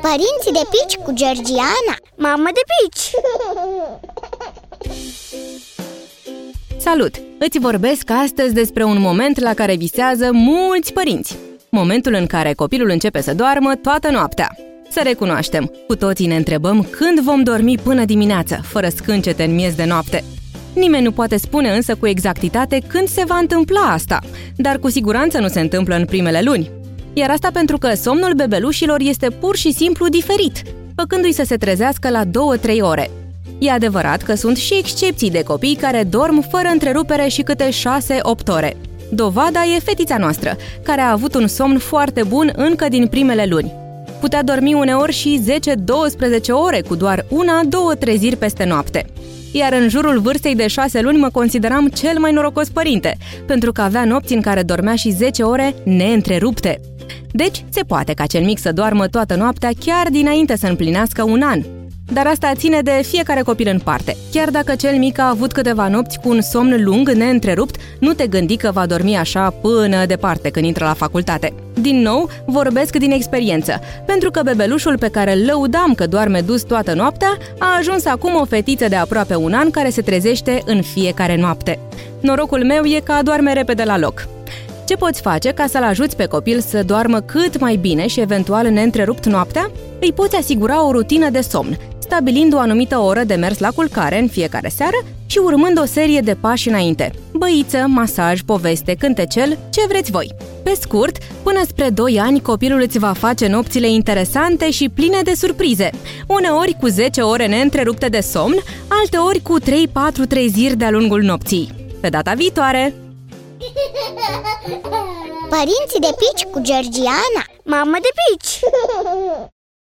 Părinții de pici cu Georgiana Mamă de pici! Salut! Îți vorbesc astăzi despre un moment la care visează mulți părinți. Momentul în care copilul începe să doarmă toată noaptea. Să recunoaștem, cu toții ne întrebăm când vom dormi până dimineață, fără scâncete în miez de noapte. Nimeni nu poate spune însă cu exactitate când se va întâmpla asta, dar cu siguranță nu se întâmplă în primele luni. Iar asta pentru că somnul bebelușilor este pur și simplu diferit, făcându-i să se trezească la 2-3 ore. E adevărat că sunt și excepții de copii care dorm fără întrerupere și câte 6-8 ore. Dovada e fetița noastră, care a avut un somn foarte bun încă din primele luni. Putea dormi uneori și 10-12 ore cu doar una-două treziri peste noapte. Iar în jurul vârstei de 6 luni mă consideram cel mai norocos părinte, pentru că avea nopți în care dormea și 10 ore neîntrerupte. Deci, se poate ca cel mic să doarmă toată noaptea chiar dinainte să împlinească un an. Dar asta ține de fiecare copil în parte. Chiar dacă cel mic a avut câteva nopți cu un somn lung, neîntrerupt, nu te gândi că va dormi așa până departe când intră la facultate. Din nou, vorbesc din experiență, pentru că bebelușul pe care îl lăudam că doarme dus toată noaptea a ajuns acum o fetiță de aproape un an care se trezește în fiecare noapte. Norocul meu e că doarme repede la loc. Ce poți face ca să-l ajuți pe copil să doarmă cât mai bine și eventual neîntrerupt noaptea? Îi poți asigura o rutină de somn, stabilind o anumită oră de mers la culcare în fiecare seară și urmând o serie de pași înainte. Băiță, masaj, poveste, cântecel, ce vreți voi. Pe scurt, până spre 2 ani copilul îți va face nopțile interesante și pline de surprize. Uneori cu 10 ore neîntrerupte de somn, alteori cu 3-4 treziri de-a lungul nopții. Pe data viitoare! Părinții de pici cu Georgiana Mamă de pici!